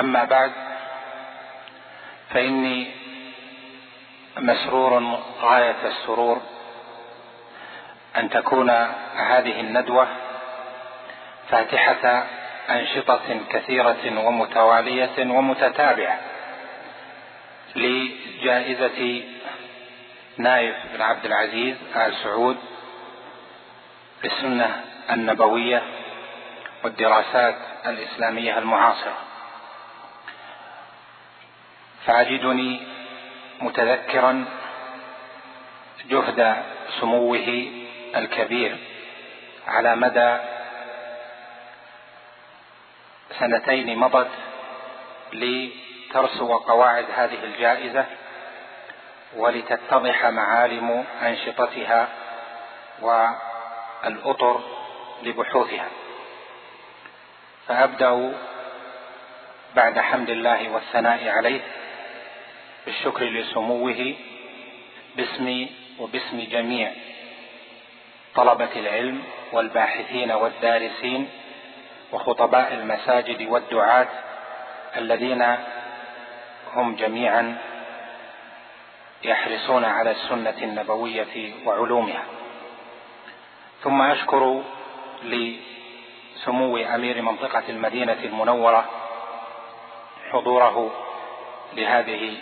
أما بعد فإني مسرور غاية السرور أن تكون هذه الندوة فاتحة أنشطة كثيرة ومتوالية ومتتابعة لجائزة نايف بن عبد العزيز آل سعود للسنة النبوية والدراسات الإسلامية المعاصرة. فأجدني متذكرا جهد سموه الكبير على مدى سنتين مضت لترسو قواعد هذه الجائزة ولتتضح معالم أنشطتها والأطر لبحوثها. فأبدأ بعد حمد الله والثناء عليه بالشكر لسموه باسمي وباسم جميع طلبة العلم والباحثين والدارسين وخطباء المساجد والدعاة الذين هم جميعا يحرصون على السنة النبوية وعلومها. ثم أشكر لسمو أمير منطقة المدينة المنورة حضوره لهذه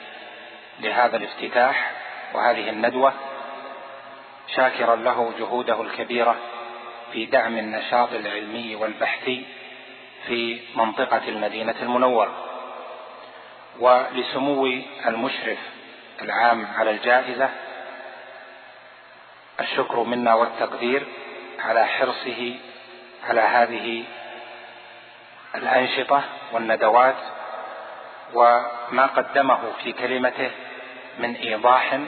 لهذا الافتتاح وهذه الندوة شاكرا له جهوده الكبيرة في دعم النشاط العلمي والبحثي في منطقة المدينة المنورة. ولسمو المشرف العام على الجائزة الشكر منا والتقدير على حرصه على هذه الأنشطة والندوات وما قدمه في كلمته من إيضاح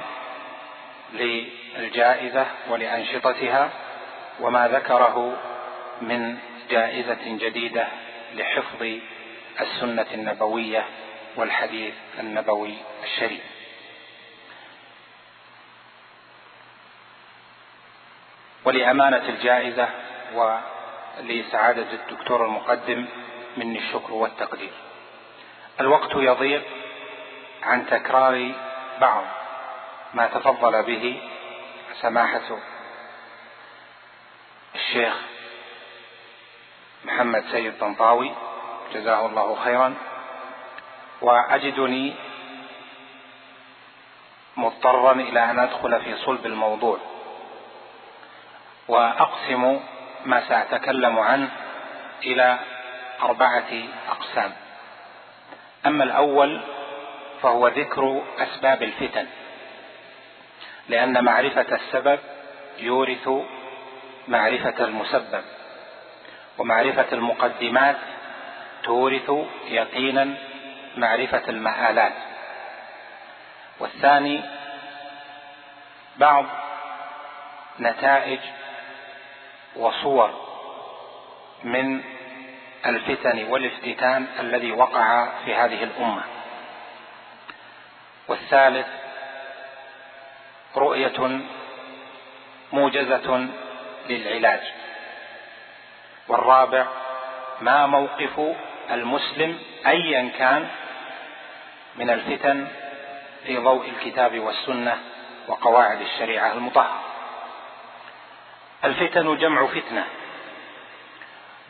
للجائزة ولأنشطتها وما ذكره من جائزة جديدة لحفظ السنة النبوية والحديث النبوي الشريف. ولأمانة الجائزة ولسعادة الدكتور المقدم مني الشكر والتقدير. الوقت يضيق عن تكرار بعض ما تفضل به سماحة الشيخ محمد سيد طنطاوي. جزاه الله خيرا. وأجدني مضطرا إلى أن أدخل في صلب الموضوع. وأقسم ما سأتكلم عنه إلى أربعة أقسام. أما الأول فهو ذكر أسباب الفتن لأن معرفة السبب يورث معرفة المسبب ومعرفة المقدمات تورث يقينا معرفة المآلات. والثاني بعض نتائج وصور من الفتن والافتتان الذي وقع في هذه الأمة. والثالث رؤية موجزة للعلاج. والرابع ما موقف المسلم ايا كان من الفتن في ضوء الكتاب والسنة وقواعد الشريعة المطهرة. الفتن جمع فتنة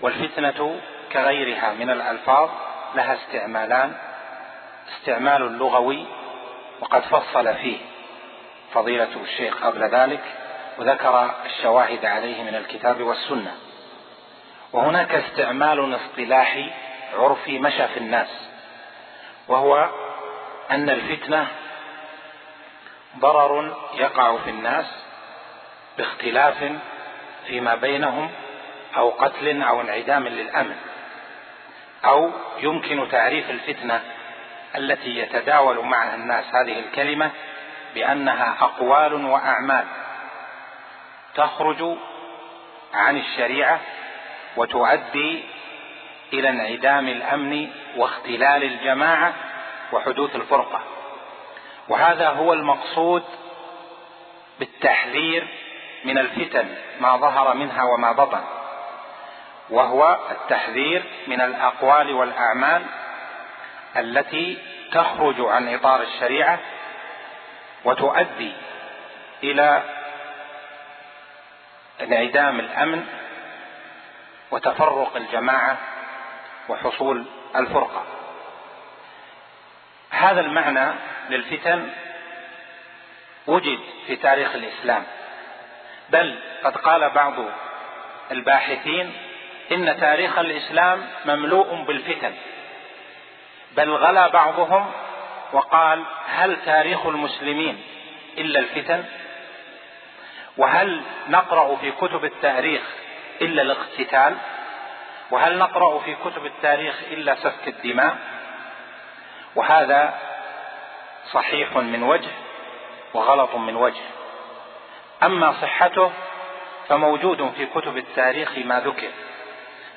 والفتنة كغيرها من الألفاظ لها استعمالان استعمال لغوي وقد فصل فيه فضيلة الشيخ قبل ذلك وذكر الشواهد عليه من الكتاب والسنة. وهناك استعمال اصطلاحي عرفي مشى في الناس وهو أن الفتنة ضرر يقع في الناس باختلاف فيما بينهم أو قتل أو انعدام للأمن أو يمكن تعريف الفتنة التي يتداول معها الناس هذه الكلمة بأنها أقوال وأعمال تخرج عن الشريعة وتؤدي إلى انعدام الأمن واختلال الجماعة وحدوث الفرقة. وهذا هو المقصود بالتحذير من الفتن ما ظهر منها وما بطن وهو التحذير من الأقوال والأعمال التي تخرج عن إطار الشريعة وتؤدي إلى انعدام الأمن وتفرق الجماعة وحصول الفرقة. هذا المعنى للفتن وجد في تاريخ الإسلام. بل قد قال بعض الباحثين إن تاريخ الإسلام مملوء بالفتن. بل غلا بعضهم وقال هل تاريخ المسلمين إلا الفتن؟ وهل نقرأ في كتب التاريخ إلا الاقتتال؟ وهل نقرأ في كتب التاريخ إلا سفك الدماء؟ وهذا صحيح من وجه وغلط من وجه. أما صحته فموجود في كتب التاريخ ما ذكر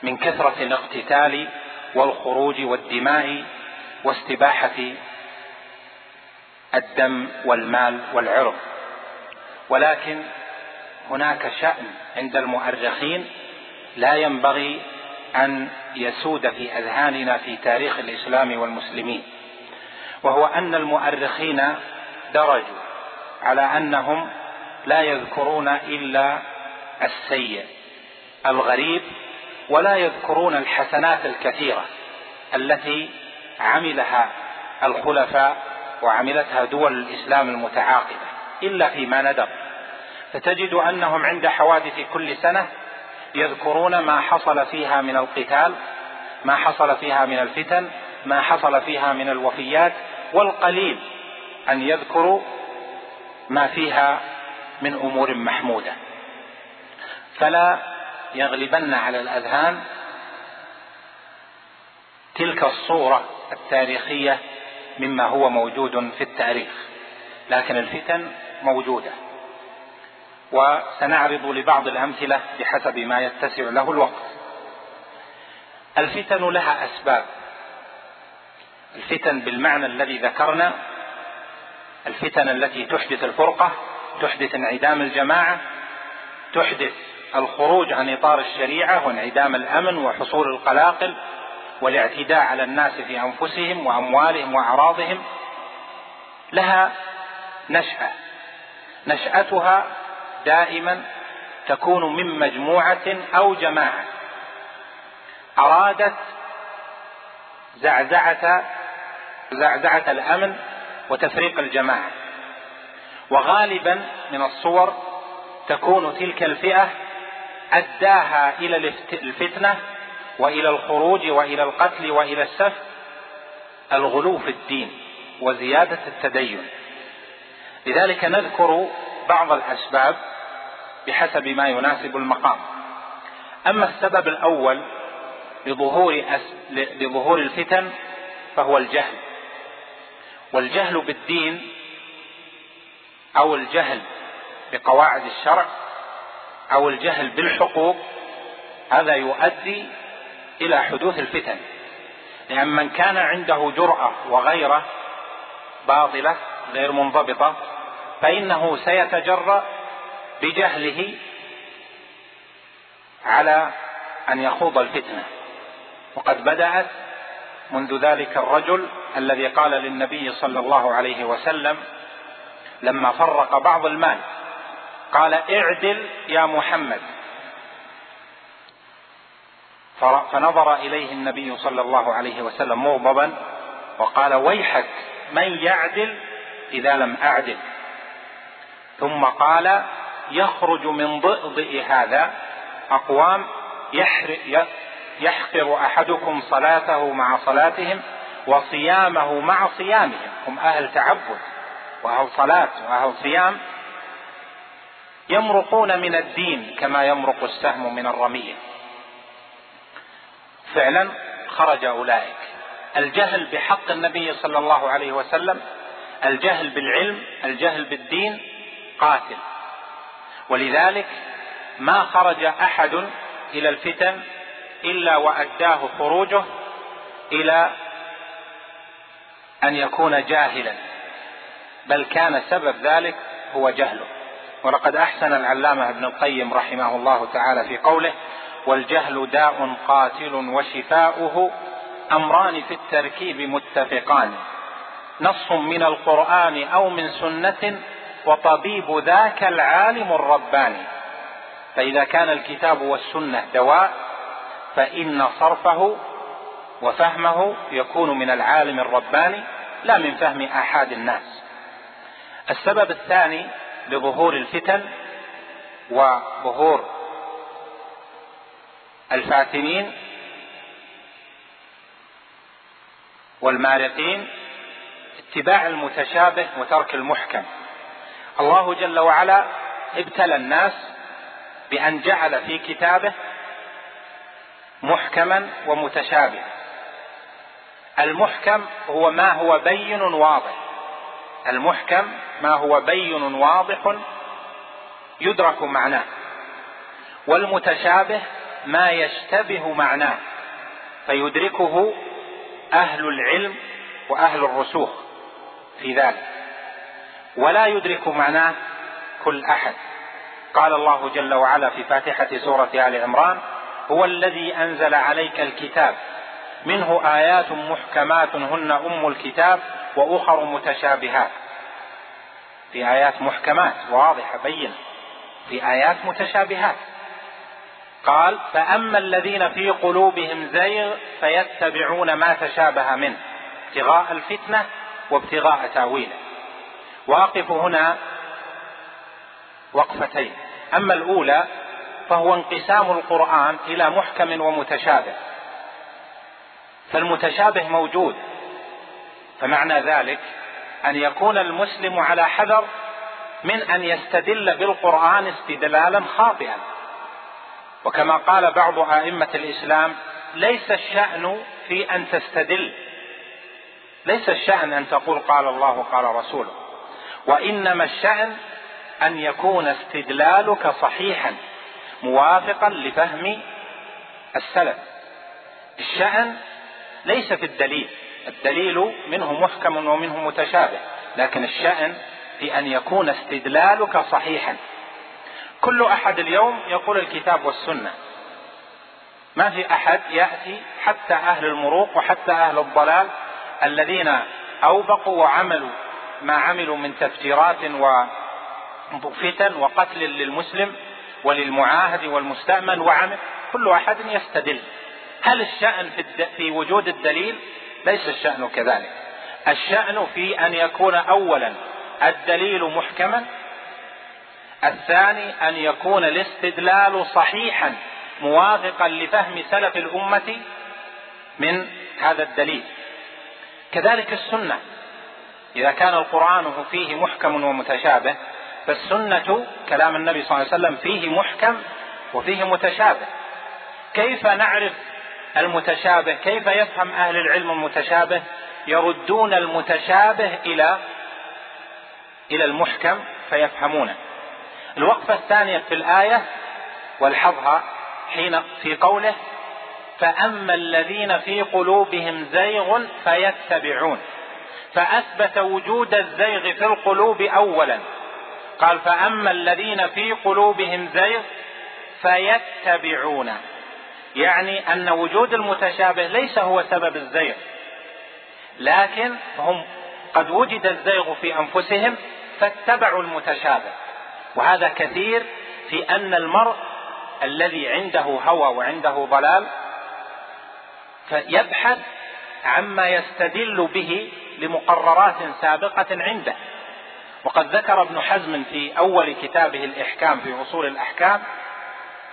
من كثرة الاقتتال والخروج والدماء واستباحة الدم والمال والعرض. ولكن هناك شأن عند المؤرخين لا ينبغي أن يسود في أذهاننا في تاريخ الإسلام والمسلمين وهو أن المؤرخين درجوا على أنهم لا يذكرون إلا السيء الغريب ولا يذكرون الحسنات الكثيرة التي عملها الخلفاء وعملتها دول الإسلام المتعاقبه إلا فيما ندر. فتجد أنهم عند حوادث كل سنة يذكرون ما حصل فيها من القتال ما حصل فيها من الفتن ما حصل فيها من الوفيات والقليل أن يذكروا ما فيها من أمور محمودة. فلا يغلبن على الأذهان تلك الصورة التاريخية مما هو موجود في التاريخ لكن الفتن موجودة. وسنعرض لبعض الأمثلة بحسب ما يتسع له الوقت. الفتن لها أسباب. الفتن بالمعنى الذي ذكرنا الفتن التي تحدث الفرقة تحدث انعدام الجماعة تحدث الخروج عن إطار الشريعة وانعدام الأمن وحصول القلاقل والاعتداء على الناس في أنفسهم وأموالهم وأعراضهم لها نشأة. نشأتها دائما تكون من مجموعة أو جماعة. أرادت زعزعة زعزعة الأمن وتفريق الجماعة. وغالبا من الصور تكون تلك الفئة أداها إلى الفتنه وإلى الخروج وإلى القتل وإلى السفك الغلو في الدين وزيادة التدين. لذلك نذكر بعض الأسباب بحسب ما يناسب المقام. أما السبب الأول لظهور أس... لظهور الفتن فهو الجهل. والجهل بالدين أو الجهل بقواعد الشرع أو الجهل بالحقوق هذا يؤدي إلى حدوث الفتن. لأن من كان عنده جرأة وغيرة باطلة غير منضبطة فإنه سيتجرأ بجهله على أن يخوض الفتنة. وقد بدأت منذ ذلك الرجل الذي قال للنبي صلى الله عليه وسلم لما فرق بعض المال قال اعدل يا محمد. فنظر إليه النبي صلى الله عليه وسلم مغضبا وقال ويحك من يعدل إذا لم أعدل. ثم قال يخرج من ضئضئ هذا أقوام يحقر أحدكم صلاته مع صلاتهم وصيامه مع صيامهم. هم أهل تعبد وأهل صلاة وأهل صيام يمرقون من الدين كما يمرق السهم من الرمية. فعلا خرج أولئك. الجهل بحق النبي صلى الله عليه وسلم الجهل بالعلم الجهل بالدين قاتل. ولذلك ما خرج أحد إلى الفتن إلا وأداه خروجه إلى أن يكون جاهلا. بل كان سبب ذلك هو جهله. ولقد أحسن العلامة ابن القيم رحمه الله تعالى في قوله والجهل داء قاتل وشفاؤه أمران في التركيب متفقان. نص من القرآن أو من سنة وطبيب ذاك العالم الرباني. فإذا كان الكتاب والسنة دواء فإن صرفه وفهمه يكون من العالم الرباني لا من فهم احاد الناس. السبب الثاني لظهور الفتن وظهور الفاتنين والمارقين اتباع المتشابه وترك المحكم. الله جل وعلا ابتلى الناس بأن جعل في كتابه محكما ومتشابها. المحكم هو ما هو بين واضح. المحكم ما هو بين واضح يدرك معناه. والمتشابه ما يشتبه معناه فيدركه أهل العلم وأهل الرسوخ في ذلك. ولا يدرك معناه كل أحد. قال الله جل وعلا في فاتحة سورة آل عمران هو الذي أنزل عليك الكتاب منه آيات محكمات هن أم الكتاب وأخر متشابهات. في آيات محكمات واضحة بينة. في آيات متشابهات. قال فأما الذين في قلوبهم زيغ فيتبعون ما تشابه منه ابتغاء الفتنة وابتغاء تأويله. واقف هنا وقفتين. أما الأولى فهو انقسام القرآن إلى محكم ومتشابه. فالمتشابه موجود فمعنى ذلك أن يكون المسلم على حذر من أن يستدل بالقرآن استدلالا خاطئا. وكما قال بعض آئمة الإسلام ليس الشأن في أن تستدل. ليس الشأن أن تقول قال الله قال رسوله. وإنما الشأن أن يكون استدلالك صحيحا موافقا لفهم السلف. الشأن ليس في الدليل. الدليل منه محكم ومنه متشابه لكن الشأن في أن يكون استدلالك صحيحا. كل أحد اليوم يقول الكتاب والسنة. ما في أحد يأتي حتى أهل المروق وحتى أهل الضلال الذين أوبقوا وعملوا ما عملوا من تفجيرات وفتن وقتل للمسلم وللمعاهد والمستأمن وعمل. كل أحد يستدل. هل الشأن في, في وجود الدليل؟ ليس الشأن كذلك. الشأن في أن يكون أولا الدليل محكما الثاني أن يكون الاستدلال صحيحا موافقا لفهم سلف الأمة من هذا الدليل. كذلك السنة. إذا كان القرآن فيه محكم ومتشابه فالسنة كلام النبي صلى الله عليه وسلم فيه محكم وفيه متشابه. كيف نعرف المتشابه؟ كيف يفهم أهل العلم المتشابه؟ يردون المتشابه إلى إلى المحكم فيفهمونه. الوقفة الثانية في الآية والحظها حين في قوله فأما الذين في قلوبهم زيغ فيتبعون. فأثبت وجود الزيغ في القلوب أولا. قال فأما الذين في قلوبهم زيغ فيتبعون. يعني أن وجود المتشابه ليس هو سبب الزيغ لكن هم قد وجد الزيغ في أنفسهم فاتبعوا المتشابه. وهذا كثير في أن المرء الذي عنده هوى وعنده ضلال فيبحث عما يستدل به لمقررات سابقة عنده. وقد ذكر ابن حزم في أول كتابه الإحكام في أصول الأحكام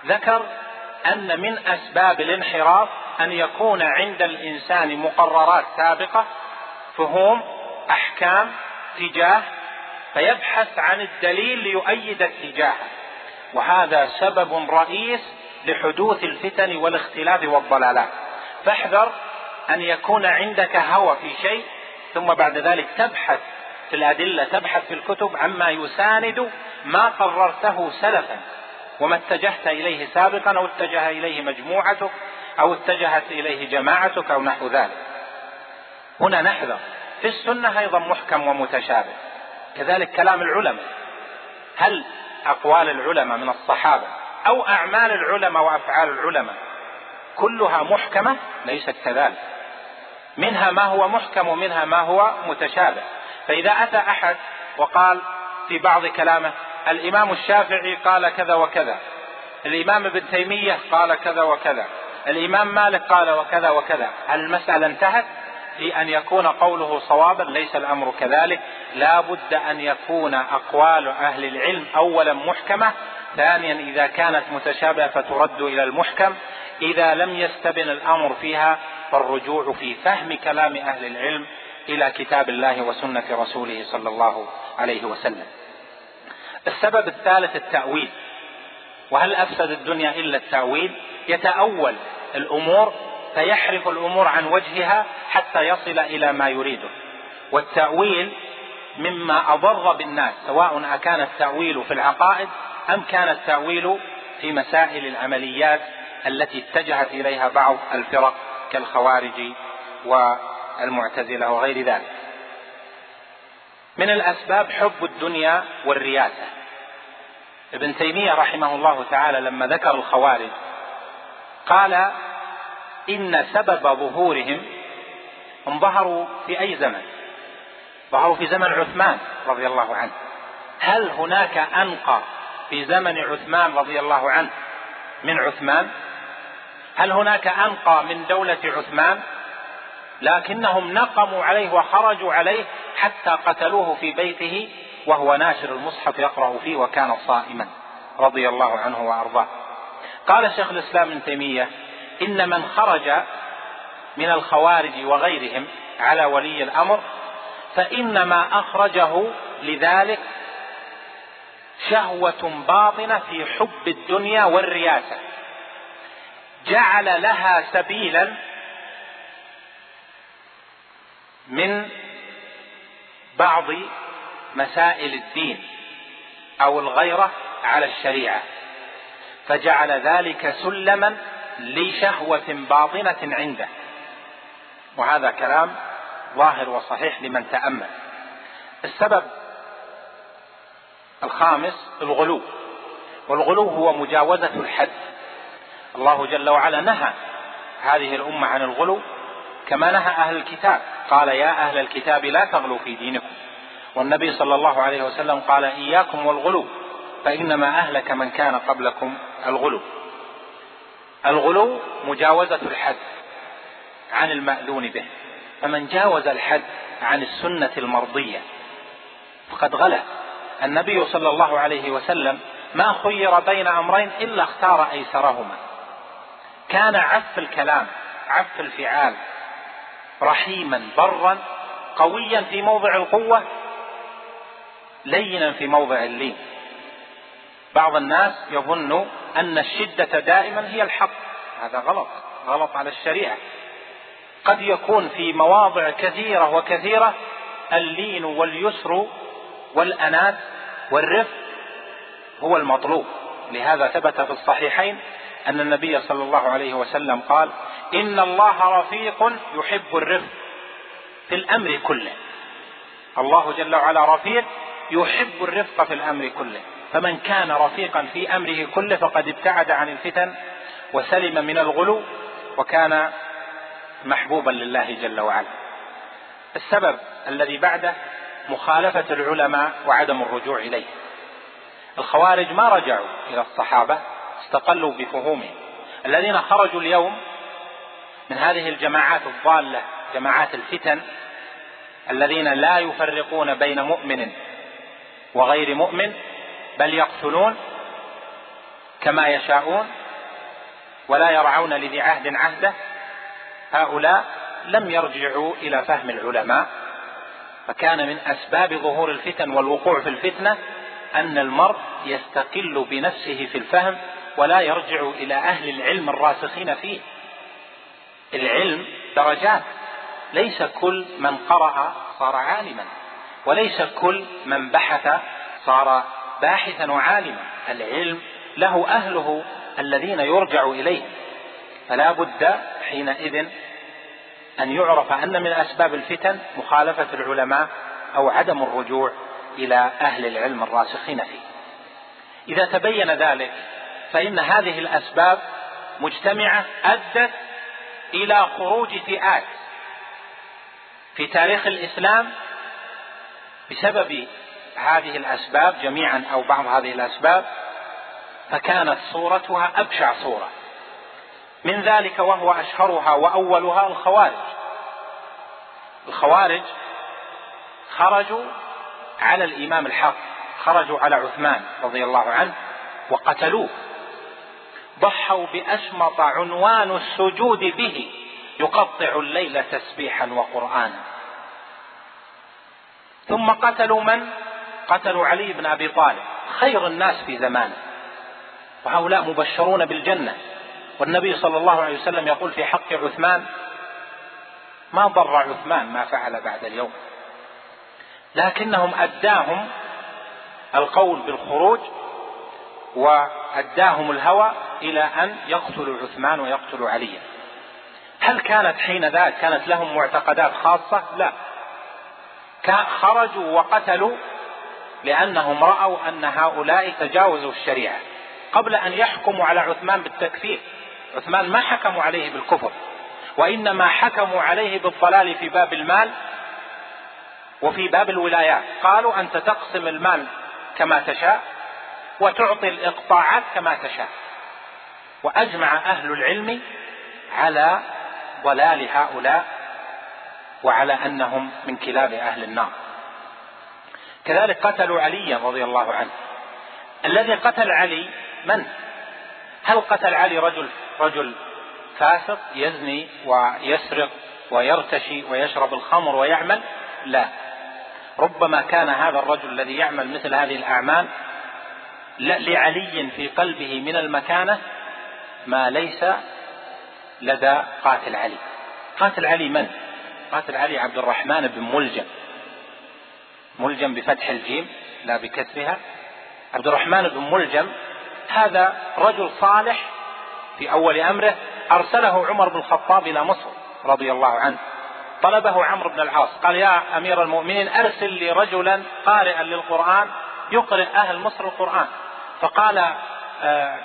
ذكر أن من أسباب الانحراف أن يكون عند الإنسان مقررات سابقة فهوم أحكام تجاه فيبحث عن الدليل ليؤيد اتجاهه. وهذا سبب رئيس لحدوث الفتن والاختلاف والضلالات. فاحذر أن يكون عندك هوى في شيء ثم بعد ذلك تبحث في الأدلة تبحث في الكتب عما يساند ما قررته سلفا. وما اتجهت إليه سابقا أو اتجه إليه مجموعتك أو اتجهت إليه جماعتك أو نحو ذلك. هنا نحذر. في السنة أيضا محكم ومتشابه. كذلك كلام العلماء. هل أقوال العلماء من الصحابة أو أعمال العلماء وأفعال العلماء كلها محكمة؟ ليست كذلك. منها ما هو محكم ومنها ما هو متشابه. فإذا أتى أحد وقال في بعض كلامه الإمام الشافعي قال كذا وكذا الإمام ابن تيمية قال كذا وكذا الإمام مالك قال وكذا وكذا المسألة انتهت في أن يكون قوله صوابا ليس الأمر كذلك. لا بد أن يكون أقوال أهل العلم أولا محكمة. ثانيا إذا كانت متشابهة فترد إلى المحكم. إذا لم يستبن الأمر فيها فالرجوع في فهم كلام أهل العلم إلى كتاب الله وسنة رسوله صلى الله عليه وسلم. السبب الثالث التأويل. وهل أفسد الدنيا إلا التأويل؟ يتأول الأمور فيحرف الأمور عن وجهها حتى يصل إلى ما يريده. والتأويل مما أضر بالناس سواء أكان التأويل في العقائد أم كان التأويل في مسائل العمليات التي اتجهت إليها بعض الفرق كالخوارج والمعتزلة وغير ذلك. من الأسباب حب الدنيا والرياسة. ابن تيمية رحمه الله تعالى لما ذكر الخوارج قال إن سبب ظهورهم انظهروا في أي زمن؟ ظهروا في زمن عثمان رضي الله عنه. هل هناك أنقى في زمن عثمان رضي الله عنه من عثمان؟ هل هناك أنقى من دولة عثمان؟ لكنهم نقموا عليه وخرجوا عليه حتى قتلوه في بيته وهو ناشر المصحف يقرأ فيه وكان صائما رضي الله عنه وأرضاه. قال شيخ الإسلام ابن تيمية إن من خرج من الخوارج وغيرهم على ولي الأمر فإنما أخرجه لذلك شهوة باطنة في حب الدنيا والرياسة. جعل لها سبيلا من بعض مسائل الدين أو الغيرة على الشريعة فجعل ذلك سلما لشهوه باطنه عنده. وهذا كلام ظاهر وصحيح لمن تأمل. السبب الخامس الغلو. والغلو هو مجاوزة الحد. الله جل وعلا نهى هذه الأمة عن الغلو كما نهى أهل الكتاب. قال يا أهل الكتاب لا تغلوا في دينكم. والنبي صلى الله عليه وسلم قال إياكم والغلو فإنما أهلك من كان قبلكم الغلو. الغلو مجاوزة الحد عن المأذون به. فمن جاوز الحد عن السنة المرضية فقد غلا النبي صلى الله عليه وسلم ما خير بين أمرين إلا اختار أيسرهما. كان عف الكلام عف الفعال رحيما برا قويا في موضع القوة لينا في موضع اللين. بعض الناس يظن أن الشدة دائما هي الحق. هذا غلط. غلط على الشريعة. قد يكون في مواضع كثيرة وكثيرة اللين واليسر والأنات والرفق هو المطلوب. لهذا ثبت في الصحيحين أن النبي صلى الله عليه وسلم قال إن الله رفيق يحب الرفق في الأمر كله. الله جل وعلا رفيق يحب الرفق في الأمر كله. فمن كان رفيقا في أمره كله فقد ابتعد عن الفتن وسلم من الغلو وكان محبوبا لله جل وعلا. السبب الذي بعده مخالفة العلماء وعدم الرجوع إليه. الخوارج ما رجعوا إلى الصحابة استقلوا بفهومهم. الذين خرجوا اليوم من هذه الجماعات الضالة جماعات الفتن الذين لا يفرقون بين مؤمن وغير مؤمن بل يقتلون كما يشاءون ولا يرعون لذي عهد عهده. هؤلاء لم يرجعوا إلى فهم العلماء فكان من أسباب ظهور الفتن والوقوع في الفتنة أن المرء يستقل بنفسه في الفهم ولا يرجع إلى أهل العلم الراسخين فيه. العلم درجات ليس كل من قرأ صار عالما وليس كل من بحث صار باحثا وعالما. العلم له أهله الذين يرجع إليهم فلا بد حينئذ أن يعرف أن من أسباب الفتن مخالفة العلماء أو عدم الرجوع إلى أهل العلم الراسخين فيه. إذا تبين ذلك فإن هذه الأسباب مجتمعة أدت إلى خروج فئات في تاريخ الإسلام بسبب هذه الأسباب جميعا أو بعض هذه الأسباب فكانت صورتها أبشع صورة. من ذلك وهو أشهرها وأولها الخوارج. الخوارج خرجوا على الإمام الحق خرجوا على عثمان رضي الله عنه وقتلوه. ضحوا بأشمط عنوان السجود به يقطع الليل تسبيحا وقرآنا. ثم قتلوا من؟ قتلوا علي بن أبي طالب. خير الناس في زمانه. وهؤلاء مبشرون بالجنة. والنبي صلى الله عليه وسلم يقول في حق عثمان ما ضر عثمان ما فعل بعد اليوم. لكنهم أداهم القول بالخروج وأداهم الهوى إلى أن يقتلوا عثمان ويقتلوا عليا هل كانت حين ذاك كانت لهم معتقدات خاصة؟ لا. خرجوا وقتلوا لأنهم رأوا أن هؤلاء تجاوزوا الشريعة قبل أن يحكموا على عثمان بالتكفير. عثمان ما حكموا عليه بالكفر وإنما حكموا عليه بالضلال في باب المال وفي باب الولايات. قالوا أنت تقسم المال كما تشاء وتعطي الإقطاعات كما تشاء وأجمع أهل العلم على ضلال هؤلاء وعلى أنهم من كلاب أهل النار. كذلك قتلوا عليا رضي الله عنه. الذي قتل علي من؟ هل قتل علي رجل رجل فاسق يزني ويسرق ويرتشي ويشرب الخمر ويعمل؟ لا. ربما كان هذا الرجل الذي يعمل مثل هذه الأعمال لعلي في قلبه من المكانة ما ليس لدى قاتل علي. قاتل علي من؟ قاتل علي عبد الرحمن بن ملجم ملجم بفتح الجيم لا بكسرها. عبد الرحمن بن ملجم هذا رجل صالح في أول أمره أرسله عمر بن الخطاب إلى مصر رضي الله عنه. طلبه عمرو بن العاص قال يا أمير المؤمنين أرسل لي رجلا قارئا للقرآن يقرئ أهل مصر القرآن. فقال آه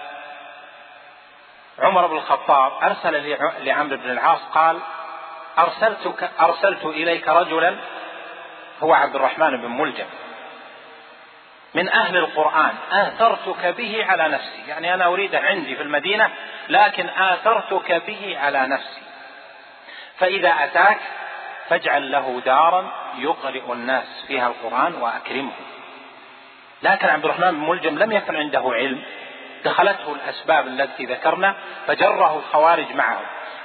عمر بن الخطاب أرسل لعمرو بن العاص قال ارسلتك أرسلت إليك رجلا هو عبد الرحمن بن ملجم. من أهل القرآن آثرتك به على نفسي. يعني أنا أريده عندي في المدينة لكن آثرتك به على نفسي. فإذا أتاك فاجعل له دارا يقرئ الناس فيها القرآن وأكرمه. لكن عبد الرحمن بن ملجم لم يكن عنده علم. دخلته الأسباب التي ذكرنا فجره الخوارج معه.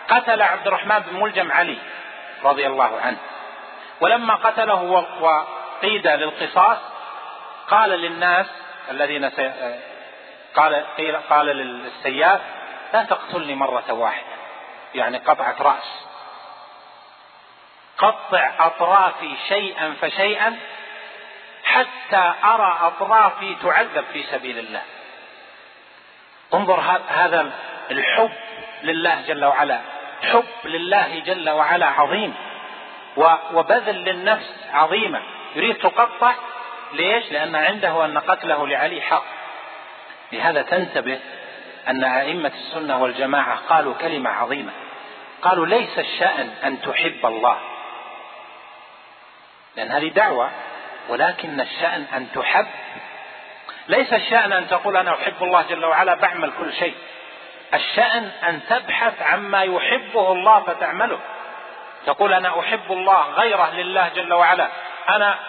قتل عبد الرحمن بن ملجم علي رضي الله عنه. ولما قتله وقيد للقصاص قال للناس الذين سي... قال قيل قال للسياف لا تقتلني مرة واحدة. يعني قطعة رأس. قطع أطرافي شيئا فشيئا حتى أرى أطرافي تعذب في سبيل الله. انظر هذا الحب لله جل وعلا. حب لله جل وعلا عظيم. وبذل للنفس عظيمة. يريد تقطع؟ ليش؟ لأن عنده أن قتله لعلي حق. لهذا تنتبه أن أئمة السنة والجماعة قالوا كلمة عظيمة. قالوا ليس الشأن أن تحب الله. لأن هذه دعوة ولكن الشأن أن تحب. ليس الشأن أن تقول أنا أحب الله جل وعلا بعمل كل شيء. الشأن أن تبحث عما يحبه الله فتعمله. تقول أنا أحب الله غيره لله جل وعلا. أنا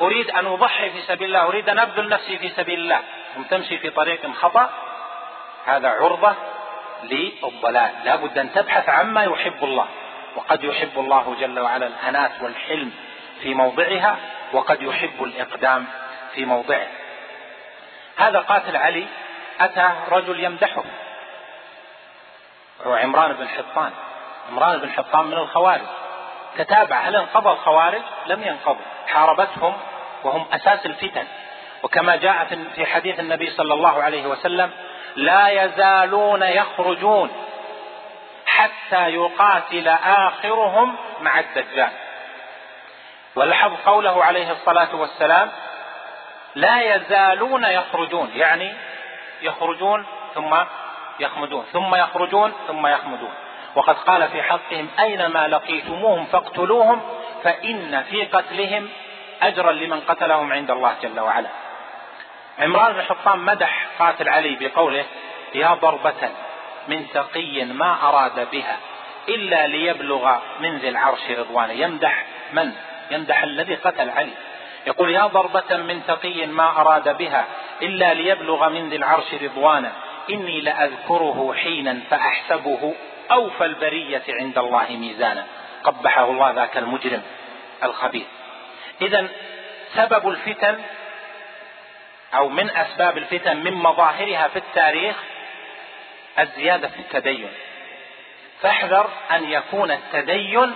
أريد أن أضحي في سبيل الله أريد أن أبذل نفسي في سبيل الله. ثم تمشي في طريق خطأ؟ هذا عرضة للضلال. لا بد أن تبحث عما يحب الله. وقد يحب الله جل وعلا الأنات والحلم في موضعها وقد يحب الإقدام في موضعه. هذا قاتل علي. أتى رجل يمدحه هو عمران بن حطان. عمران بن حطام من الخوارج. تتابع هل انقضى الخوارج؟ لم ينقضوا. حاربتهم وهم أساس الفتن. وكما جاء في حديث النبي صلى الله عليه وسلم لا يزالون يخرجون حتى يقاتل آخرهم مع الدجال. ولحظ قوله عليه الصلاة والسلام لا يزالون يخرجون يعني يخرجون ثم يخمدون ثم يخرجون ثم يخمدون. وقد قال في حقهم أينما لقيتموهم فاقتلوهم فإن في قتلهم أجرا لمن قتلهم عند الله جل وعلا. عمران بن حطام مدح قاتل علي بقوله يا ضربة من تقي ما أراد بها إلا ليبلغ من ذي العرش رضوانه. يمدح من؟ يمدح الذي قتل علي. يقول يا ضربة من تقي ما أراد بها إلا ليبلغ من ذي العرش رضوانا إني لأذكره حينا فأحسبه. أوفى البرية عند الله ميزانا. قبحه الله ذاك المجرم الخبيث. إذا سبب الفتن أو من أسباب الفتن من مظاهرها في التاريخ الزيادة في التدين. فاحذر أن يكون التدين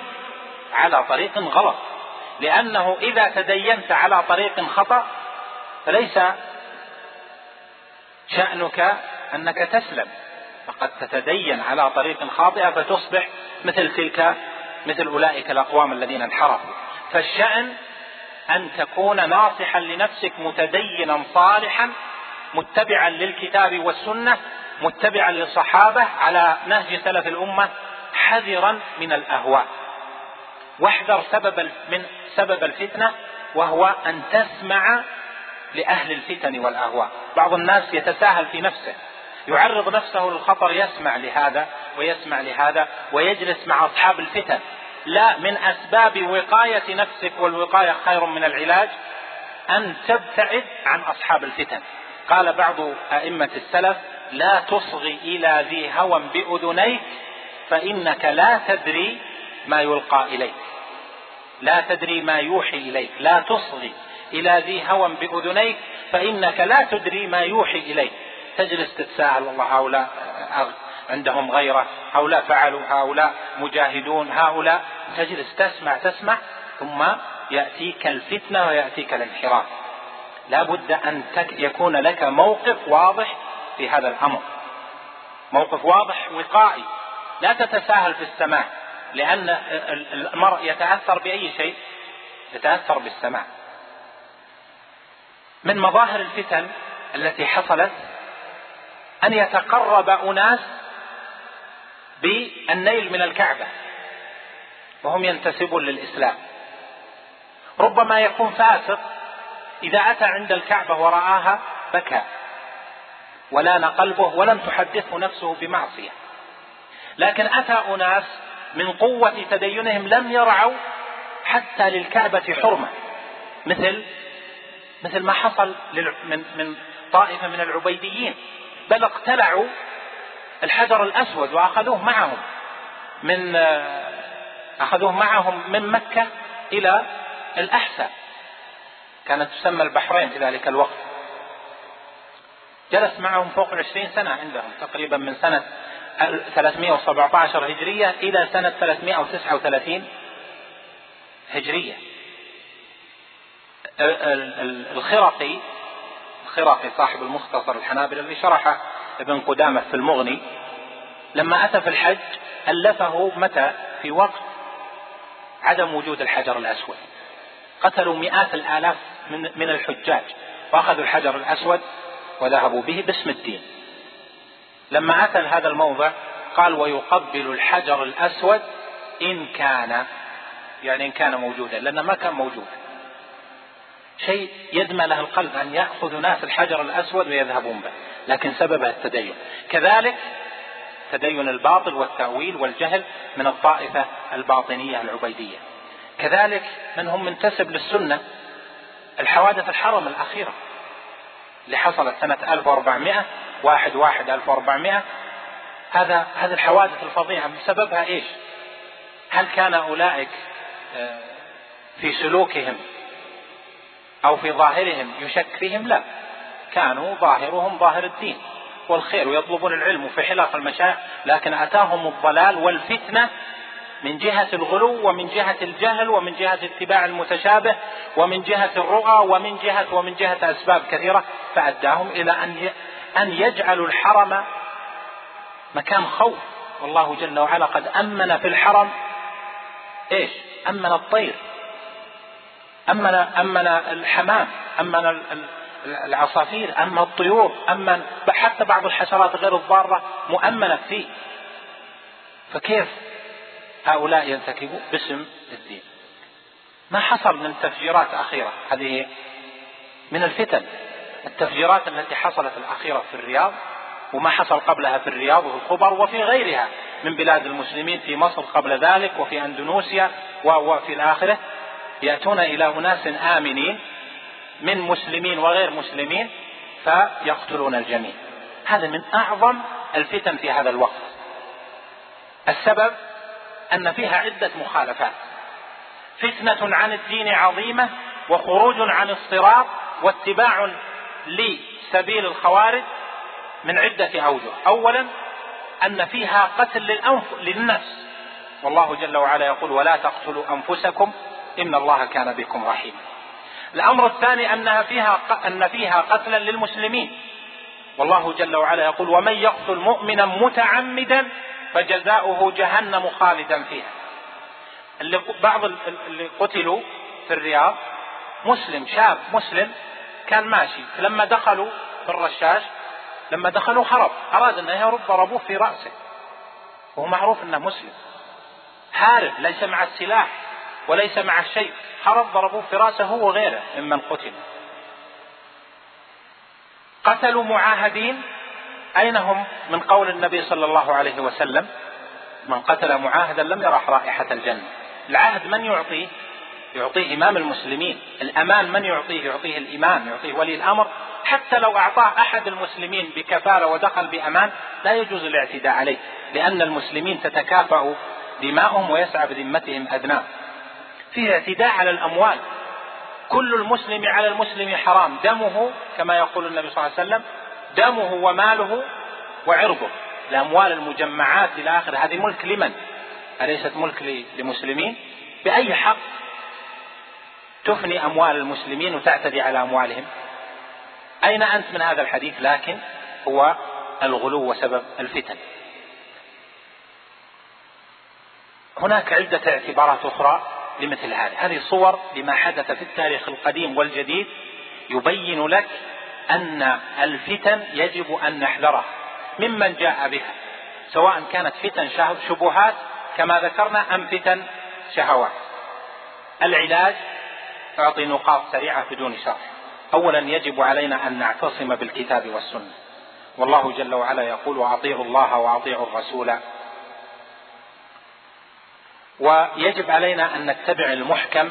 على طريق غلط. لأنه إذا تدينت على طريق خطأ فليس شأنك أنك تسلم. فقد تتدين على طريق خاطئة فتصبح مثل تلك مثل أولئك الأقوام الذين انحرفوا. فالشأن أن تكون ناصحا لنفسك متدينا صالحا متبعا للكتاب والسنة متبعا للصحابة على نهج سلف الأمة حذرا من الأهواء. واحذر سبب من سبب الفتنة وهو أن تسمع لأهل الفتن والأهواء. بعض الناس يتساهل في نفسه. يعرض نفسه للخطر يسمع لهذا ويسمع لهذا ويجلس مع أصحاب الفتن. لا من أسباب وقاية نفسك والوقاية خير من العلاج أن تبتعد عن أصحاب الفتن. قال بعض أئمة السلف لا تصغي إلى ذي هوى بأذنيك فإنك لا تدري ما يلقى إليك. لا تدري ما يوحي إليك. لا تصغي إلى ذي هوى بأذنيك فإنك لا تدري ما يوحي إليك. تجلس تتساءل الله هؤلاء عندهم غيرة هؤلاء فعلوا هؤلاء مجاهدون هؤلاء تجلس تسمع تسمع ثم يأتيك الفتنة ويأتيك الانحراف. لا بد أن يكون لك موقف واضح في هذا الأمر. موقف واضح وقائي. لا تتساهل في السماع لأن المرء يتأثر بأي شيء؟ يتأثر بالسماع. من مظاهر الفتن التي حصلت أن يتقرب أناس بالنيل من الكعبة وهم ينتسبون للإسلام. ربما يكون فاسق إذا أتى عند الكعبة ورآها بكى ولان قلبه ولم تحدثه نفسه بمعصية. لكن أتى أناس من قوة تدينهم لم يرعوا حتى للكعبة حرمة مثل مثل ما حصل من من طائفة من العبيديين. بل اقتلعوا الحجر الأسود وأخذوه معهم من أخذوه معهم من مكة إلى الأحساء. كانت تسمى البحرين في ذلك الوقت. جلس معهم فوق العشرين سنة عندهم تقريبا من سنة 317 هجرية إلى سنة 339 هجرية. الخرقي الخرقي صاحب المختصر الحنابلة اللي شرحه ابن قدامة في المغني لما أتى في الحج ألفه متى؟ في وقت عدم وجود الحجر الأسود. قتلوا مئات الآلاف من, من الحجاج وأخذوا الحجر الأسود وذهبوا به باسم الدين. لما أتى هذا الموضع قال ويقبل الحجر الأسود إن كان يعني إن كان موجودا لأنه ما كان موجود شيء يدمى له القلب أن يأخذ ناس الحجر الأسود ويذهبون به. لكن سببها التدين. كذلك تدين الباطل والتأويل والجهل من الطائفة الباطنية العبيدية. كذلك من هم منتسب للسنة الحوادث الحرم الأخيرة اللي حصلت سنة 1400 واحد واحد 1400 هذا هذه الحوادث الفظيعة بسببها إيش؟ هل كان أولئك آه، في سلوكهم أو في ظاهرهم يشك فيهم؟ لا. كانوا ظاهرهم ظاهر الدين. والخير ويطلبون العلم في حلق المشايخ. لكن أتاهم الضلال والفتنة من جهة الغلو ومن جهة الجهل ومن جهة اتباع المتشابه ومن جهة الرؤى ومن جهة ومن جهة أسباب كثيرة. فأداهم إلى أن أن يجعلوا الحرم مكان خوف. والله جل وعلا قد أمن في الحرم. إيش؟ أمن الطير. أمن أمن الحمام أمن العصافير أمن الطيور أمن حتى بعض الحشرات غير الضارة مؤمنة فيه. فكيف هؤلاء ينتكبوا باسم الدين. ما حصل من تفجيرات أخيرة هذه من الفتن. التفجيرات التي حصلت الأخيرة في الرياض وما حصل قبلها في الرياض وفي الخبر وفي غيرها من بلاد المسلمين في مصر قبل ذلك وفي أندونيسيا وفي الآخرة. يأتون إلى أناس آمنين من مسلمين وغير مسلمين فيقتلون الجميع. هذا من أعظم الفتن في هذا الوقت. السبب أن فيها عدة مخالفات. فتنة عن الدين عظيمة وخروج عن الصراط واتباع لسبيل الخوارج من عدة أوجه. أولا أن فيها قتل للأنف للنفس. والله جل وعلا يقول ولا تقتلوا أنفسكم إن الله كان بكم رحيما. الأمر الثاني أنها فيها أن فيها قتلا للمسلمين. والله جل وعلا يقول ومن يقتل مؤمنا متعمدا فجزاؤه جهنم خالدا فيها. اللي بعض اللي قتلوا في الرياض مسلم شاب مسلم كان ماشي. لما دخلوا في الرشاش لما دخلوا هرب أراد أنه يهرب ضربوه في رأسه. وهو معروف أنه مسلم. حارب ليس مع السلاح. وليس مع الشيء. هرب ضربوه في رأسه هو وغيره ممن قتل. قتلوا معاهدين. أين هم؟ من قول النبي صلى الله عليه وسلم من قتل معاهدا لم يرح رائحة الجنة. العهد من يعطيه؟ يعطيه إمام المسلمين. الأمان من يعطيه؟ يعطيه الإمام يعطيه ولي الأمر. حتى لو أعطاه أحد المسلمين بكفالة ودخل بأمان لا يجوز الاعتداء عليه لأن المسلمين تتكافأ دماؤهم ويسعى بذمتهم أدناه. فيه اعتداء على الأموال كل المسلم على المسلم حرام دمه كما يقول النبي صلى الله عليه وسلم دمه وماله وعرضه الأموال المجمعات إلى آخره هذه ملك لمن؟ أليست ملك لمسلمين؟ بأي حق تفني أموال المسلمين وتعتدي على أموالهم؟ أين أنت من هذا الحديث؟ لكن هو الغلو وسبب الفتن. هناك عدة اعتبارات أخرى لمثل هذه، هذه صور لما حدث في التاريخ القديم والجديد يبين لك أن الفتن يجب أن نحذرها ممن جاء بها سواء كانت فتن شبهات كما ذكرنا أم فتن شهوات. العلاج أعطي نقاط سريعة بدون شرح. أولا يجب علينا أن نعتصم بالكتاب والسنة. والله جل وعلا يقول وأطيعوا الله وأطيعوا الرسول ويجب علينا أن نتبع المحكم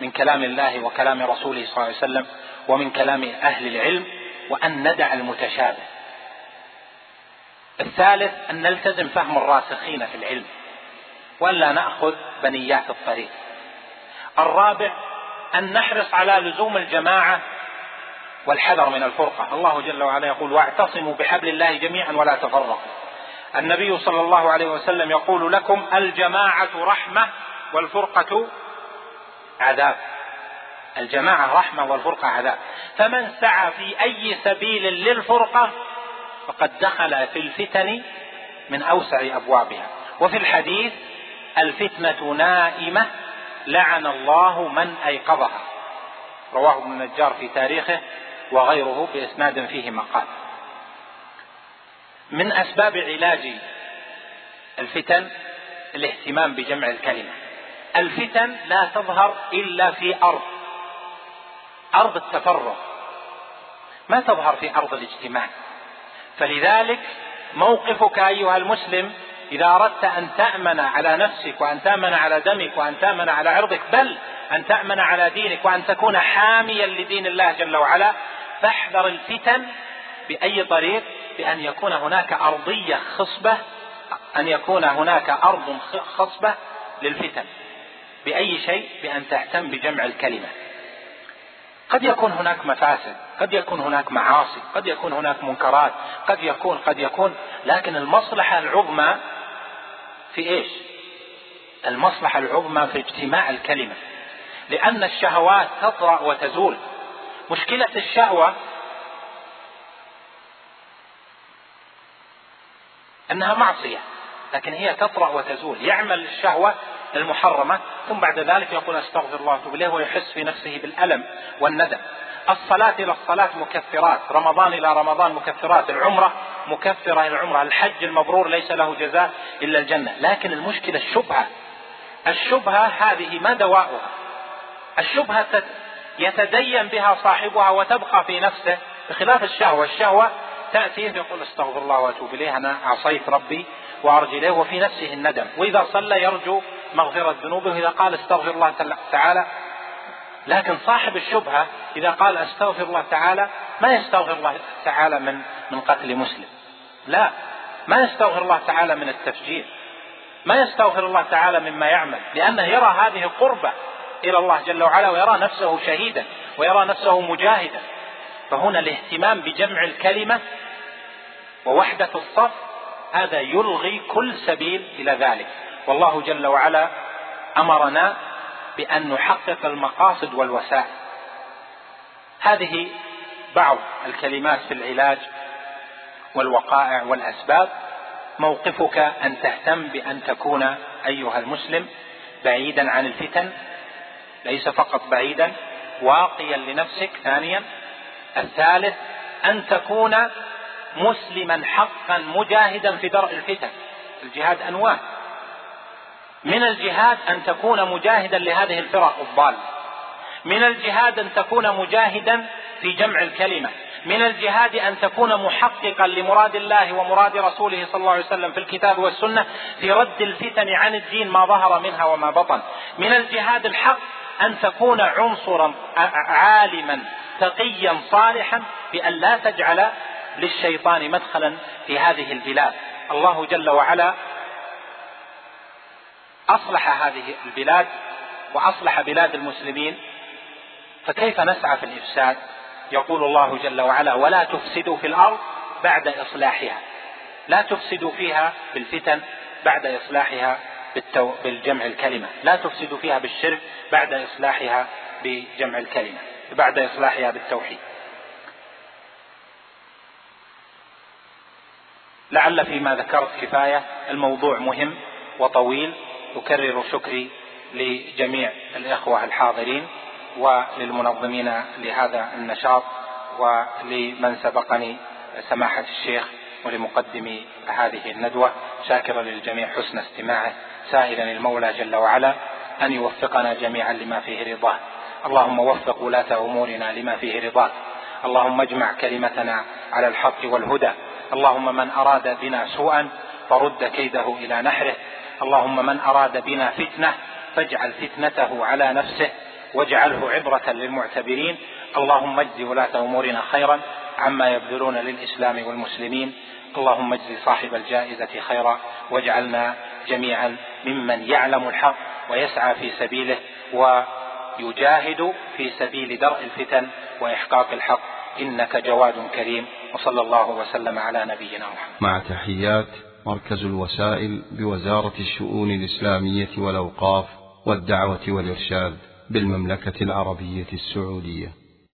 من كلام الله وكلام رسوله صلى الله عليه وسلم ومن كلام أهل العلم وأن ندع المتشابه. الثالث أن نلتزم فهم الراسخين في العلم وألا نأخذ بنيات الطريق. الرابع أن نحرص على لزوم الجماعة والحذر من الفرقة. الله جل وعلا يقول واعتصموا بحبل الله جميعا ولا تفرقوا. النبي صلى الله عليه وسلم يقول لكم الجماعة رحمة والفرقة عذاب. الجماعة رحمة والفرقة عذاب. فمن سعى في أي سبيل للفرقة فقد دخل في الفتن من أوسع أبوابها. وفي الحديث الفتنة نائمة لعن الله من أيقظها. رواه ابن النجار في تاريخه وغيره بإسناد فيه مقال. من أسباب علاج الفتن الاهتمام بجمع الكلمة. الفتن لا تظهر إلا في أرض أرض التفرغ. ما تظهر في أرض الاجتماع. فلذلك موقفك أيها المسلم إذا أردت أن تأمن على نفسك وأن تأمن على دمك وأن تأمن على عرضك بل أن تأمن على دينك وأن تكون حاميا لدين الله جل وعلا فاحذر الفتن بأي طريق؟ بأن يكون هناك أرضية خصبة أن يكون هناك أرض خصبة للفتن. بأي شيء؟ بأن تهتم بجمع الكلمة. قد يكون هناك مفاسد قد يكون هناك معاصي قد يكون هناك منكرات قد يكون قد يكون لكن المصلحة العظمى في إيش؟ المصلحة العظمى في اجتماع الكلمة. لأن الشهوات تطرأ وتزول. مشكلة الشهوة أنها معصية لكن هي تطرأ وتزول. يعمل الشهوة المحرمة ثم بعد ذلك يقول أستغفر الله وأتوب إليه ويحس في نفسه بالألم والندم. الصلاة إلى الصلاة مكفرات رمضان إلى رمضان مكفرات العمرة مكفرة إلى العمرة. الحج المبرور ليس له جزاء إلا الجنة. لكن المشكلة الشبهة الشبهة هذه ما دواؤها؟ الشبهة يتدين بها صاحبها وتبقى في نفسه بخلاف الشهوة. الشهوة تأتي يقول استغفر الله وأتوب إليه أنا عصيت ربي وأرجو إليه وفي نفسه الندم. وإذا صلى يرجو مغفرة ذنوبه وإذا قال استغفر الله تعالى لكن صاحب الشبهة إذا قال استغفر الله تعالى ما يستغفر الله تعالى من من قتل مسلم. لا ما يستغفر الله تعالى من التفجير. ما يستغفر الله تعالى مما يعمل لأنه يرى هذه قربة إلى الله جل وعلا ويرى نفسه شهيدا ويرى نفسه مجاهدا. فهنا الاهتمام بجمع الكلمة ووحدة الصف هذا يلغي كل سبيل إلى ذلك. والله جل وعلا أمرنا بأن نحقق المقاصد والوسائل. هذه بعض الكلمات في العلاج والوقائع والأسباب. موقفك أن تهتم بأن تكون أيها المسلم بعيدا عن الفتن ليس فقط بعيدا واقيا لنفسك ثانيا. الثالث أن تكون مسلما حقا مجاهدا في درء الفتن. الجهاد أنواع. من الجهاد أن تكون مجاهدا لهذه الفرق الضالة. من الجهاد أن تكون مجاهدا في جمع الكلمة. من الجهاد أن تكون محققا لمراد الله ومراد رسوله صلى الله عليه وسلم في الكتاب والسنة في رد الفتن عن الدين ما ظهر منها وما بطن. من الجهاد الحق أن تكون عنصرا عالما تقيا صالحا بأن لا تجعل للشيطان مدخلا في هذه البلاد. الله جل وعلا أصلح هذه البلاد وأصلح بلاد المسلمين. فكيف نسعى في الإفساد؟ يقول الله جل وعلا ولا تفسدوا في الأرض بعد إصلاحها. لا تفسدوا فيها بالفتن بعد إصلاحها. بالتو... بالجمع الكلمة. لا تفسدوا فيها بالشرك بعد إصلاحها بجمع الكلمة بعد إصلاحها بالتوحيد. لعل فيما ذكرت كفاية الموضوع مهم وطويل. أكرر شكري لجميع الإخوة الحاضرين وللمنظمين لهذا النشاط ولمن سبقني سماحة الشيخ ولمقدم هذه الندوة. شاكرا للجميع حسن استماعه. سائلا المولى جل وعلا أن يوفقنا جميعا لما فيه رضاه. اللهم وفق ولاة أمورنا لما فيه رضاك اللهم اجمع كلمتنا على الحق والهدى. اللهم من أراد بنا سوءا فرد كيده إلى نحره. اللهم من أراد بنا فتنة فاجعل فتنته على نفسه واجعله عبرة للمعتبرين. اللهم اجز ولاة أمورنا خيرا عما يبذلون للإسلام والمسلمين. اللهم اجز صاحب الجائزة خيرا واجعلنا جميعا ممن يعلم الحق ويسعى في سبيله ويجاهد في سبيل درء الفتن وإحقاق الحق. إنك جواد كريم. وصلى الله وسلم على نبينا محمد. مع تحيات مركز الوسائل بوزارة الشؤون الإسلامية والأوقاف والدعوة والإرشاد بالمملكة العربية السعودية.